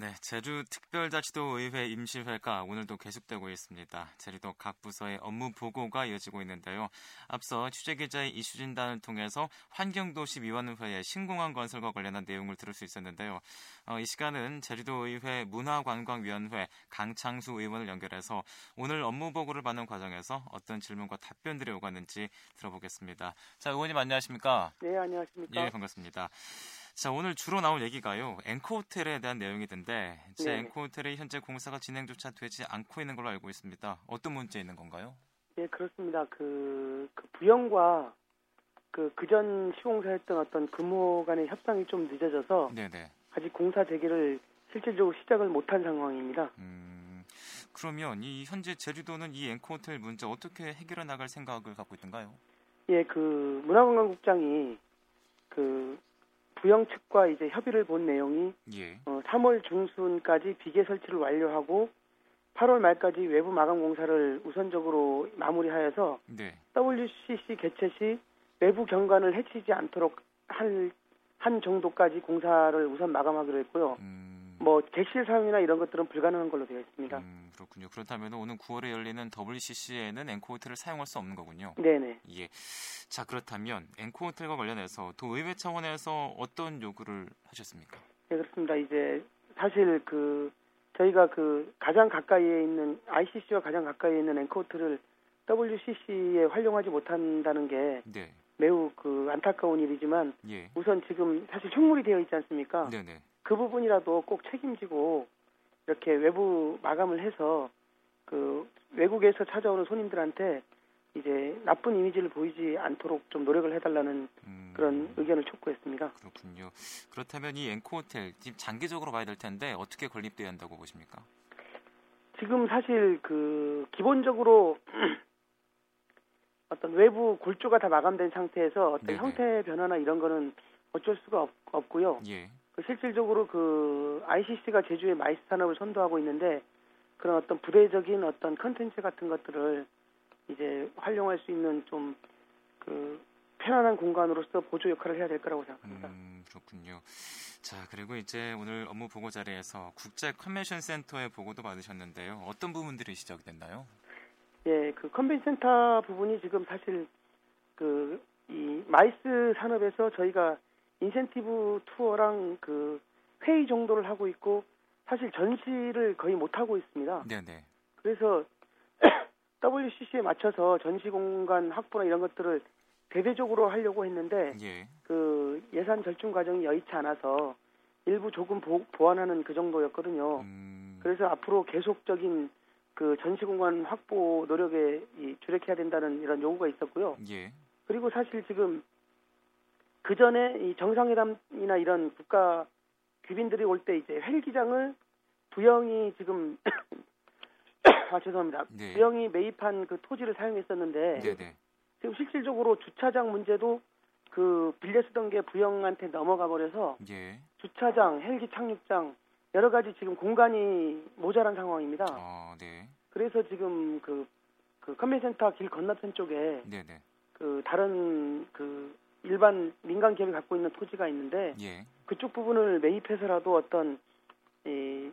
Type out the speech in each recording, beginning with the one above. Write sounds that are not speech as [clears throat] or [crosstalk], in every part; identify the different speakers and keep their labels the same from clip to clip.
Speaker 1: 네, 제주 특별자치도의회 임시회가 오늘도 계속되고 있습니다. 제주도 각 부서의 업무 보고가 이어지고 있는데요. 앞서 취재 기자의 이슈 진단을 통해서 환경도시위원회의 신공항 건설과 관련한 내용을 들을 수 있었는데요. 어, 이 시간은 제주도의회 문화관광위원회 강창수 의원을 연결해서 오늘 업무 보고를 받는 과정에서 어떤 질문과 답변들이 오갔는지 들어보겠습니다. 자, 의원님 안녕하십니까?
Speaker 2: 네, 안녕하십니까?
Speaker 1: 예, 반갑습니다. 자, 오늘 주로 나올 얘기가요. 앵커 호텔에 대한 내용이던데, 제
Speaker 2: 네.
Speaker 1: 앵커 호텔이 현재 공사가 진행조차 되지 않고 있는 걸로 알고 있습니다. 어떤 문제 있는 건가요?
Speaker 2: 네, 그렇습니다. 그, 그 부영과 그 그전 시공사했던 어떤 근무 간의 협상이 좀 늦어져서
Speaker 1: 네네.
Speaker 2: 아직 공사 재개를 실질적으로 시작을 못한 상황입니다.
Speaker 1: 음, 그러면 이 현재 제주도는 이 앵커 호텔 문제 어떻게 해결해 나갈 생각을 갖고 있던가요?
Speaker 2: 예, 그 문화관광국장이 그 부영 측과 이제 협의를 본 내용이
Speaker 1: 예.
Speaker 2: 어, 3월 중순까지 비계 설치를 완료하고 8월 말까지 외부 마감 공사를 우선적으로 마무리하여서
Speaker 1: 네.
Speaker 2: WCC 개최 시 외부 경관을 해치지 않도록 할, 한 정도까지 공사를 우선 마감하기로 했고요.
Speaker 1: 음,
Speaker 2: 뭐 객실 사용이나 이런 것들은 불가능한 걸로 되어 있습니다.
Speaker 1: 음, 그렇군요. 그렇다면 오는 9월에 열리는 WCC에는 앵커 호텔을 사용할 수 없는 거군요.
Speaker 2: 네네.
Speaker 1: 예. 자, 그렇다면 앵커 호텔과 관련해서 도의회 차원에서 어떤 요구를 하셨습니까?
Speaker 2: 네 그렇습니다. 이제 사실 그 저희가 그 가장 가까이에 있는 ICC와 가장 가까이에 있는 앵커호텔을 WCC에 활용하지 못한다는 게
Speaker 1: 네.
Speaker 2: 매우 그 안타까운 일이지만
Speaker 1: 예.
Speaker 2: 우선 지금 사실 흉물이 되어 있지 않습니까?
Speaker 1: 네네.
Speaker 2: 그 부분이라도 꼭 책임지고 이렇게 외부 마감을 해서 그 외국에서 찾아오는 손님들한테 이제 나쁜 이미지를 보이지 않도록 좀 노력을 해달라는
Speaker 1: 음,
Speaker 2: 그런 의견을 촉구했습니다.
Speaker 1: 그렇군요. 그렇다면 이 앵커 호텔 지금 장기적으로 봐야 될 텐데 어떻게 건립돼야 한다고 보십니까?
Speaker 2: 지금 사실 그 기본적으로 [clears throat] 어떤 외부 골조가 다 마감된 상태에서 어떤
Speaker 1: 네네.
Speaker 2: 형태 변화나 이런 거는 어쩔 수가 없, 없고요.
Speaker 1: 예.
Speaker 2: 그 실질적으로 그 ICC가 제주의 MICE 산업을 선도하고 있는데 그런 어떤 부대적인 어떤 컨텐츠 같은 것들을 이제 활용할 수 있는 좀 그 편안한 공간으로서 보조 역할을 해야 될 거라고 생각합니다.
Speaker 1: 음, 그렇군요. 자, 그리고 이제 오늘 업무 보고 자리에서 국제 컨벤션 센터의 보고도 받으셨는데요. 어떤 부분들이 지적이 됐나요?
Speaker 2: 예, 그 컨벤션 센터 부분이 지금 사실 그 이 MICE 산업에서 저희가 인센티브 투어랑 그 회의 정도를 하고 있고 사실 전시를 거의 못 하고 있습니다.
Speaker 1: 네네.
Speaker 2: 그래서 [clears throat] WCC에 맞춰서 전시 공간 확보나 이런 것들을 대대적으로 하려고 했는데
Speaker 1: 예.
Speaker 2: 그 예산 절충 과정이 여의치 않아서 일부 조금 보, 보완하는 그 정도였거든요.
Speaker 1: 음,
Speaker 2: 그래서 앞으로 계속적인 그 전시 공간 확보 노력에 이 주력해야 된다는 이런 요구가 있었고요.
Speaker 1: 예.
Speaker 2: 그리고 사실 지금 그 전에 이 정상회담이나 이런 국가 귀빈들이 올 때 이제 헬기장을 부영이 지금 [coughs] 아 죄송합니다.
Speaker 1: 네.
Speaker 2: 부영이 매입한 그 토지를 사용했었는데
Speaker 1: 네네.
Speaker 2: 지금 실질적으로 주차장 문제도 그 빌려 쓰던 게 부영한테 넘어가 버려서
Speaker 1: 예.
Speaker 2: 주차장, 헬기 착륙장 여러 가지 지금 공간이 모자란 상황입니다.
Speaker 1: 어, 네.
Speaker 2: 그래서 지금 그, 그 컨벤센터 길 건너편 쪽에
Speaker 1: 네네.
Speaker 2: 그 다른 그 일반 민간 기업이 갖고 있는 토지가 있는데
Speaker 1: 예.
Speaker 2: 그쪽 부분을 매입해서라도 어떤 이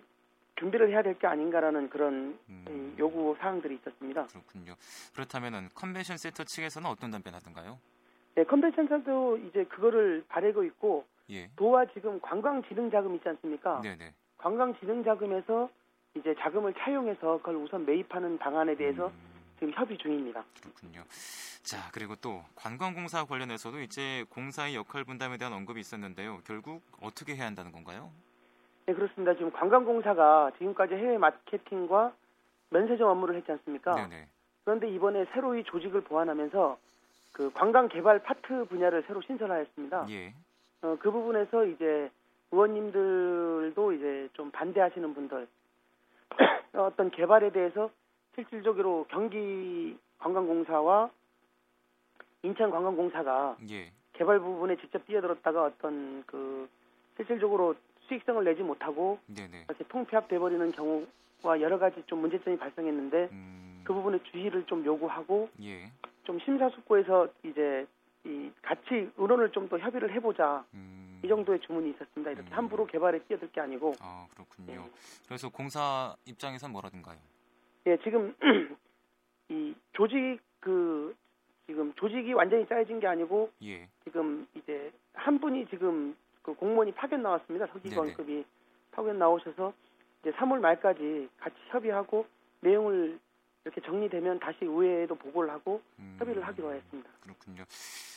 Speaker 2: 준비를 해야 될 게 아닌가라는 그런
Speaker 1: 음,
Speaker 2: 이 요구 사항들이 있었습니다.
Speaker 1: 그렇군요. 그렇다면은 컨벤션 센터 측에서는 어떤 답변하던가요?
Speaker 2: 네, 컨벤션 센터도 이제 그거를 바라고 있고
Speaker 1: 예.
Speaker 2: 도와 지금 관광진흥 자금 있지 않습니까?
Speaker 1: 네네.
Speaker 2: 관광진흥 자금에서 이제 자금을 차용해서 그걸 우선 매입하는 방안에 대해서
Speaker 1: 음,
Speaker 2: 지금 협의 중입니다.
Speaker 1: 그렇군요. 자, 그리고 또 관광공사 관련해서도 이제 공사의 역할 분담에 대한 언급이 있었는데요. 결국 어떻게 해야 한다는 건가요?
Speaker 2: 네, 그렇습니다. 지금 관광공사가 지금까지 해외 마케팅과 면세점 업무를 했지 않습니까?
Speaker 1: 네네.
Speaker 2: 그런데 이번에 새로이 조직을 보완하면서 그 관광 개발 파트 분야를 새로 신설하였습니다.
Speaker 1: 예.
Speaker 2: 어, 그 부분에서 이제 의원님들도 이제 좀 반대하시는 분들 [clears throat] 어떤 개발에 대해서 실질적으로 경기 관광공사와 인천 관광공사가
Speaker 1: 예.
Speaker 2: 개발 부분에 직접 뛰어들었다가 어떤 그 실질적으로 수익성을 내지 못하고
Speaker 1: 네네.
Speaker 2: 이렇게 통폐합돼 버리는 경우와 여러 가지 좀 문제점이 발생했는데
Speaker 1: 음,
Speaker 2: 그 부분에 주의를 좀 요구하고
Speaker 1: 예.
Speaker 2: 좀 심사숙고해서 이제 이 같이 의논을 좀 더 협의를 해보자
Speaker 1: 음,
Speaker 2: 이 정도의 주문이 있었습니다. 이렇게
Speaker 1: 음.
Speaker 2: 함부로 개발에 뛰어들 게 아니고
Speaker 1: 아 그렇군요.
Speaker 2: 예.
Speaker 1: 그래서 공사 입장에선 뭐라든가요?
Speaker 2: 예, 지금 [clears throat] 이 조직 그 지금 조직이 완전히 짜여진 게 아니고
Speaker 1: 예.
Speaker 2: 지금 이제 한 분이 지금 그 공무원이 파견 나왔습니다. 서기관급이 파견 나오셔서 이제 3월 말까지 같이 협의하고 내용을 이렇게 정리되면 다시 의회에도 보고를 하고
Speaker 1: 음,
Speaker 2: 협의를 하기로 했습니다.
Speaker 1: 그렇군요.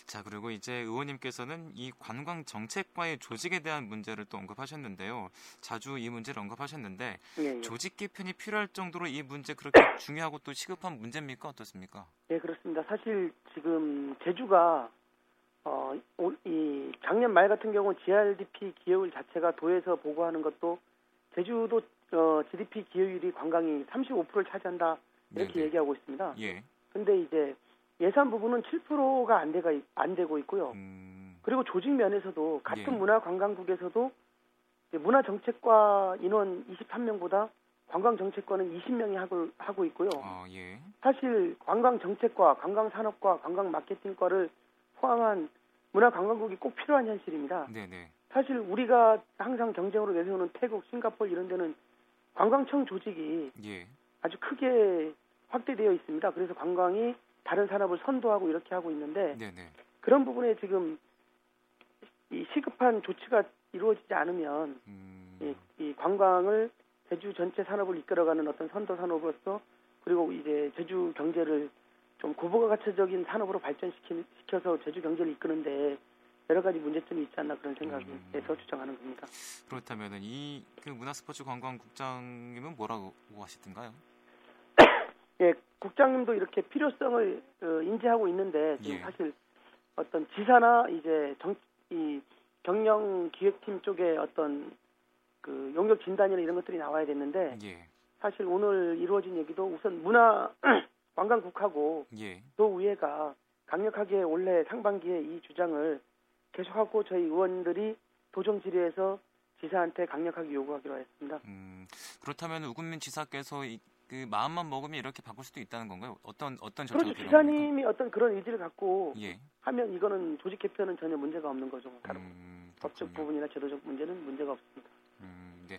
Speaker 1: 자 그리고 이제 의원님께서는 이 관광 정책과의 조직에 대한 문제를 또 언급하셨는데요. 자주 이 문제를 언급하셨는데
Speaker 2: 예, 예.
Speaker 1: 조직 개편이 필요할 정도로 이 문제 그렇게 [coughs] 중요하고 또 시급한 문제입니까 어떻습니까?
Speaker 2: 예, 그렇습니다. 사실 지금 제주가 어, 올- 이 작년 말 같은 경우는 GRDP 기여율 자체가 도에서 보고하는 것도 제주도 어, GDP 기여율이 관광이 35%를 차지한다 이렇게
Speaker 1: 네네.
Speaker 2: 얘기하고 있습니다.
Speaker 1: 예.
Speaker 2: 근데 이제 예산 부분은 7%가 안 돼가 안 되고 있고요.
Speaker 1: 음,
Speaker 2: 그리고 조직 면에서도 같은
Speaker 1: 예.
Speaker 2: 문화관광국에서도 문화정책과 인원 23명보다 관광정책과는 20명이 하고, 하고 있고요.
Speaker 1: 아 예.
Speaker 2: 사실 관광정책과 관광산업과 관광마케팅과를 포함한 문화관광국이 꼭 필요한 현실입니다.
Speaker 1: 네네.
Speaker 2: 사실 우리가 항상 경쟁으로 내세우는 태국, 싱가포르 이런 데는 관광청 조직이
Speaker 1: 예.
Speaker 2: 아주 크게 확대되어 있습니다. 그래서 관광이 다른 산업을 선도하고 이렇게 하고 있는데
Speaker 1: 네네.
Speaker 2: 그런 부분에 지금 이 시급한 조치가 이루어지지 않으면
Speaker 1: 음,
Speaker 2: 이, 이 관광을 제주 전체 산업을 이끌어가는 어떤 선도 산업으로서 그리고 이제 제주 경제를 좀 고부가 가치적인 산업으로 발전시켜서 제주 경제를 이끄는데 여러 가지 문제점이 있지 않나 그런 생각에서
Speaker 1: 음.
Speaker 2: 주장하는 겁니다.
Speaker 1: 그렇다면은 이그 문화스포츠 관광국장님은 뭐라고 하시던가요?
Speaker 2: 예, 국장님도 이렇게 필요성을 어, 인지하고 있는데 지금
Speaker 1: 예.
Speaker 2: 사실 어떤 지사나 이제 정, 이 경영 기획팀 쪽에 어떤 그 용역 진단이나 이런 것들이 나와야 됐는데
Speaker 1: 예.
Speaker 2: 사실 오늘 이루어진 얘기도 우선 문화 [clears throat] 관광국하고
Speaker 1: 예.
Speaker 2: 도의회가 강력하게 올해 상반기에 이 주장을 계속하고 저희 의원들이 도정 질의에서 지사한테 강력하게 요구하기로 했습니다.
Speaker 1: 음, 그렇다면 우금민 지사께서 이, 그 마음만 먹으면 이렇게 바꿀 수도 있다는 건가요? 어떤 어떤 절차가
Speaker 2: 그렇죠. 지사님이 어떤 그런 의지를 갖고
Speaker 1: 예.
Speaker 2: 하면 이거는 조직 개편은 전혀 문제가 없는 거죠. 다른
Speaker 1: 음,
Speaker 2: 법적. 부분이나 제도적 문제는 문제가 없습니다.
Speaker 1: 음, 네.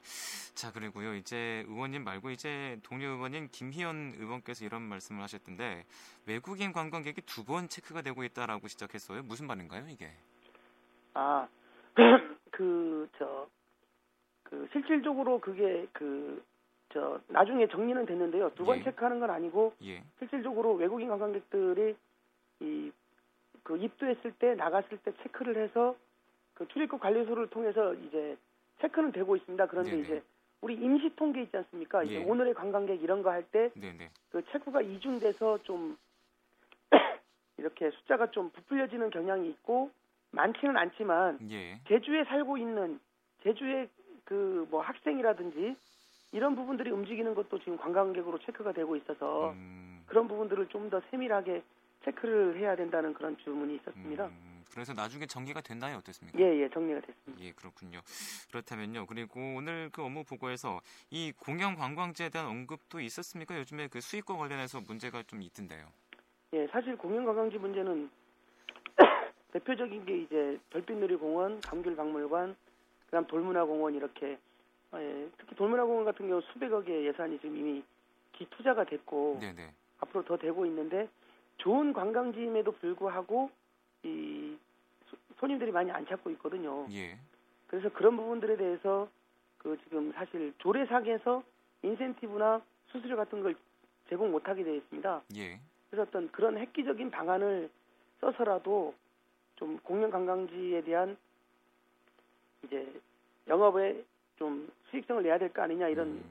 Speaker 1: 자, 그리고요. 이제 의원님 말고 이제 동료 의원인 김희연 의원께서 이런 말씀을 하셨던데 외국인 관광객이 두 번 체크가 되고 있다라고 시작했어요. 무슨 말인가요, 이게?
Speaker 2: 아, [clears throat] 그, 저, 그, 실질적으로 그게 그, 저, 나중에 정리는 됐는데요. 두번
Speaker 1: 예.
Speaker 2: 체크하는 건 아니고,
Speaker 1: 예.
Speaker 2: 실질적으로 외국인 관광객들이 이, 그 입도했을 때, 나갔을 때 체크를 해서 그 출입국 관리소를 통해서 이제 체크는 되고 있습니다. 그런데
Speaker 1: 네네.
Speaker 2: 이제 우리 임시 통계 있지 않습니까? 이제
Speaker 1: 예.
Speaker 2: 오늘의 관광객 이런 거 할 때. 그 체크가 이중돼서 좀 [coughs] 이렇게 숫자가 좀 부풀려지는 경향이 있고 많지는 않지만
Speaker 1: 예.
Speaker 2: 제주에 살고 있는 제주의 그 뭐 학생이라든지 이런 부분들이 움직이는 것도 지금 관광객으로 체크가 되고 있어서
Speaker 1: 음,
Speaker 2: 그런 부분들을 좀 더 세밀하게 체크를 해야 된다는 그런 주문이 있었습니다.
Speaker 1: 음, 그래서 나중에 정리가 됐나요? 어떻습니까?
Speaker 2: 예, 예, 정리가 됐습니다.
Speaker 1: 예, 그렇군요. 그렇다면요. 그리고 오늘 그 업무 보고에서 이 공영 관광지에 대한 언급도 있었습니까? 요즘에 그 수익과 관련해서 문제가 좀 있던데요.
Speaker 2: 예, 사실 공영 관광지 문제는 [coughs] 대표적인 게 이제 별빛누리공원, 감귤박물관, 그다음 돌문화공원 이렇게 예, 특히 돌문화공원 같은 경우 수백억의 예산이 지금 이미 기투자가 됐고
Speaker 1: 네, 네.
Speaker 2: 앞으로 더 되고 있는데 좋은 관광지임에도 불구하고 이 소- 손님들이 많이 안 찾고 있거든요.
Speaker 1: 예.
Speaker 2: 그래서 그런 부분들에 대해서 그 지금 사실 조례상에서 인센티브나 수수료 같은 걸 제공 못하게 되어 있습니다.
Speaker 1: 예.
Speaker 2: 그래서 어떤 그런 획기적인 방안을 써서라도 좀 공연 관광지에 대한 이제 영업에 좀 수익성을 내야 될 거 아니냐 이런
Speaker 1: 음,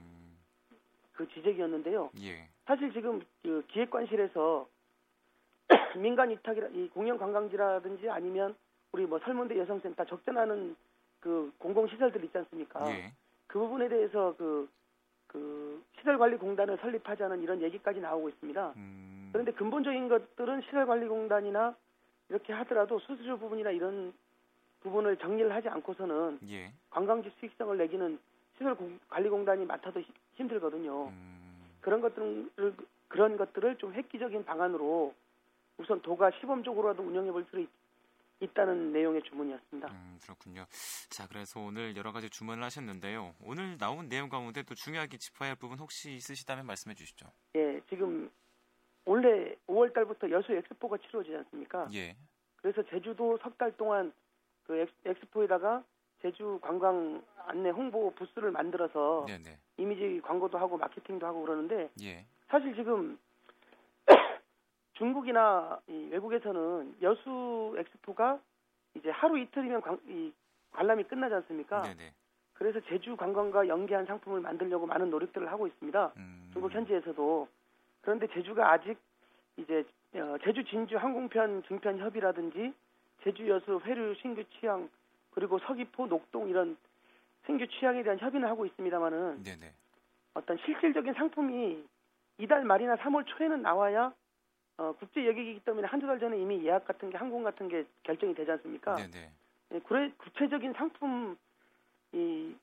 Speaker 2: 그 지적이었는데요.
Speaker 1: 예.
Speaker 2: 사실 지금 그 기획관실에서 [clears throat] 민간 위탁이라 이 공연 관광지라든지 아니면 우리 뭐 설문대 여성센터 적전하는 그 공공 시설들 있지 않습니까?
Speaker 1: 예.
Speaker 2: 그 부분에 대해서 그, 그 시설관리공단을 설립하자는 이런 얘기까지 나오고 있습니다.
Speaker 1: 음,
Speaker 2: 그런데 근본적인 것들은 시설관리공단이나 이렇게 하더라도 수수료 부분이나 이런 부분을 정리를 하지 않고서는
Speaker 1: 예.
Speaker 2: 관광지 수익성을 내기는 시설관리공단이 맡아도 히- 힘들거든요.
Speaker 1: 음,
Speaker 2: 그런 것들을 그런 것들을 좀 획기적인 방안으로 우선 도가 시범적으로라도 운영해 볼 필요 있- 있다는 내용의 주문이었습니다.
Speaker 1: 음, 그렇군요. 자, 그래서 오늘 여러 가지 주문을 하셨는데요. 오늘 나온 내용 가운데 또 중요하게 짚어야 할 부분 혹시 있으시다면 말씀해 주시죠.
Speaker 2: 예, 지금 원래 5월 달부터 여수 엑스포가 치러지지 않습니까?
Speaker 1: 예.
Speaker 2: 그래서 제주도 석 달 동안 그 엑스포에다가 제주 관광 안내 홍보 부스를 만들어서
Speaker 1: 네네.
Speaker 2: 이미지 광고도 하고 마케팅도 하고 그러는데
Speaker 1: 예.
Speaker 2: 사실 지금 [coughs] 중국이나 이 외국에서는 여수 엑스포가 이제 하루 이틀이면 관, 이 관람이 끝나지 않습니까?
Speaker 1: 네네.
Speaker 2: 그래서 제주 관광과 연계한 상품을 만들려고 많은 노력들을 하고 있습니다.
Speaker 1: 음,
Speaker 2: 중국 현지에서도 그런데 제주가 아직 이제 어, 제주 진주 항공편 증편 협의라든지 제주 여수 회류 신규 취향 그리고 서귀포 녹동 이런 신규 취향에 대한 협의는 하고 있습니다만은
Speaker 1: 네네.
Speaker 2: 어떤 실질적인 상품이 이달 말이나 3월 초에는 나와야 어, 국제 여객이기 때문에 한두 달 전에 이미 예약 같은 게 항공 같은 게 결정이 되지 않습니까?
Speaker 1: 네네.
Speaker 2: 예, 구레- 구체적인 상품 이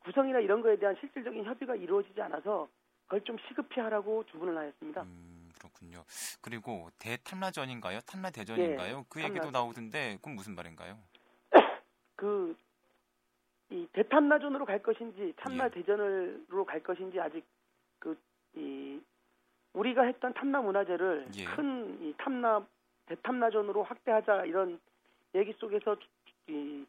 Speaker 2: 구성이나 이런 거에 대한 실질적인 협의가 이루어지지 않아서 그걸 좀 시급히 하라고 주문을 하였습니다.
Speaker 1: 음, 그렇군요. 그리고 대탐라전인가요? 탐라대전인가요? 그 얘기도
Speaker 2: 탐라.
Speaker 1: 나오던데 그건 무슨 말인가요? [coughs]
Speaker 2: 그 이 대탐라전으로 갈 것인지 탐라
Speaker 1: 예.
Speaker 2: 대전으로 갈 것인지 아직 그이 우리가 했던 탐라 문화재를
Speaker 1: 예.
Speaker 2: 큰이 탐라 대탐라전으로 확대하자 이런 얘기 속에서 추- 이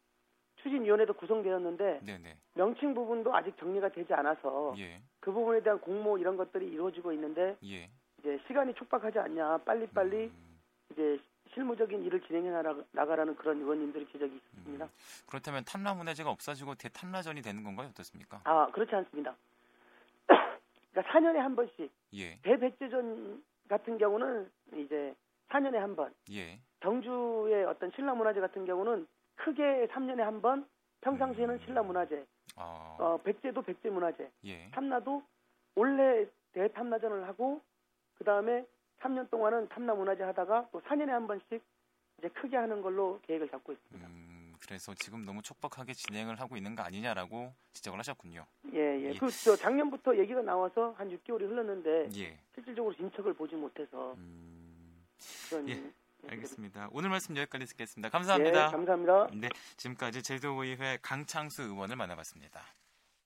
Speaker 2: 추진위원회도 구성되었는데
Speaker 1: 네네.
Speaker 2: 명칭 부분도 아직 정리가 되지 않아서
Speaker 1: 예.
Speaker 2: 그 부분에 대한 공모 이런 것들이 이루어지고 있는데
Speaker 1: 예.
Speaker 2: 이제 시간이 촉박하지 않냐 빨리빨리
Speaker 1: 음,
Speaker 2: 이제 실무적인 일을 진행해 나가- 나가라는 그런 의원님들의 지적이 있습니다.
Speaker 1: 음. 그렇다면 탐라 문화재가 없어지고 대탐라전이 되는 건가요? 어떻습니까?
Speaker 2: 아 그렇지 않습니다. [clears throat] 그러니까 4년에 한 번씩
Speaker 1: 예.
Speaker 2: 대백제전 같은 경우는 이제 4년에 한 번,
Speaker 1: 예.
Speaker 2: 경주의 어떤 신라 문화재 같은 경우는 크게 3년에 한 번, 평상시에는
Speaker 1: 음.
Speaker 2: 신라 문화재,
Speaker 1: 아,
Speaker 2: 어, 백제도 백제 문화재,
Speaker 1: 예.
Speaker 2: 탐라도 원래 대탐라전을 하고 그 다음에 3년 동안은 탐라문화재 하다가 또 4년에 한 번씩 이제 크게 하는 걸로 계획을 잡고 있습니다.
Speaker 1: 음, 그래서 지금 너무 촉박하게 진행을 하고 있는 거 아니냐라고 지적을 하셨군요.
Speaker 2: 예, 예.
Speaker 1: 예.
Speaker 2: 그저 작년부터 얘기가 나와서 한 6개월이 흘렀는데
Speaker 1: 예.
Speaker 2: 실질적으로 진척을 보지 못해서
Speaker 1: 음,
Speaker 2: 그런
Speaker 1: 예, 알겠습니다. 오늘 말씀 여기까지 듣겠습니다.
Speaker 2: 예,
Speaker 1: 감사합니다.
Speaker 2: 감사합니다.
Speaker 1: 네, 지금까지 제주도의회 강창수 의원을 만나봤습니다.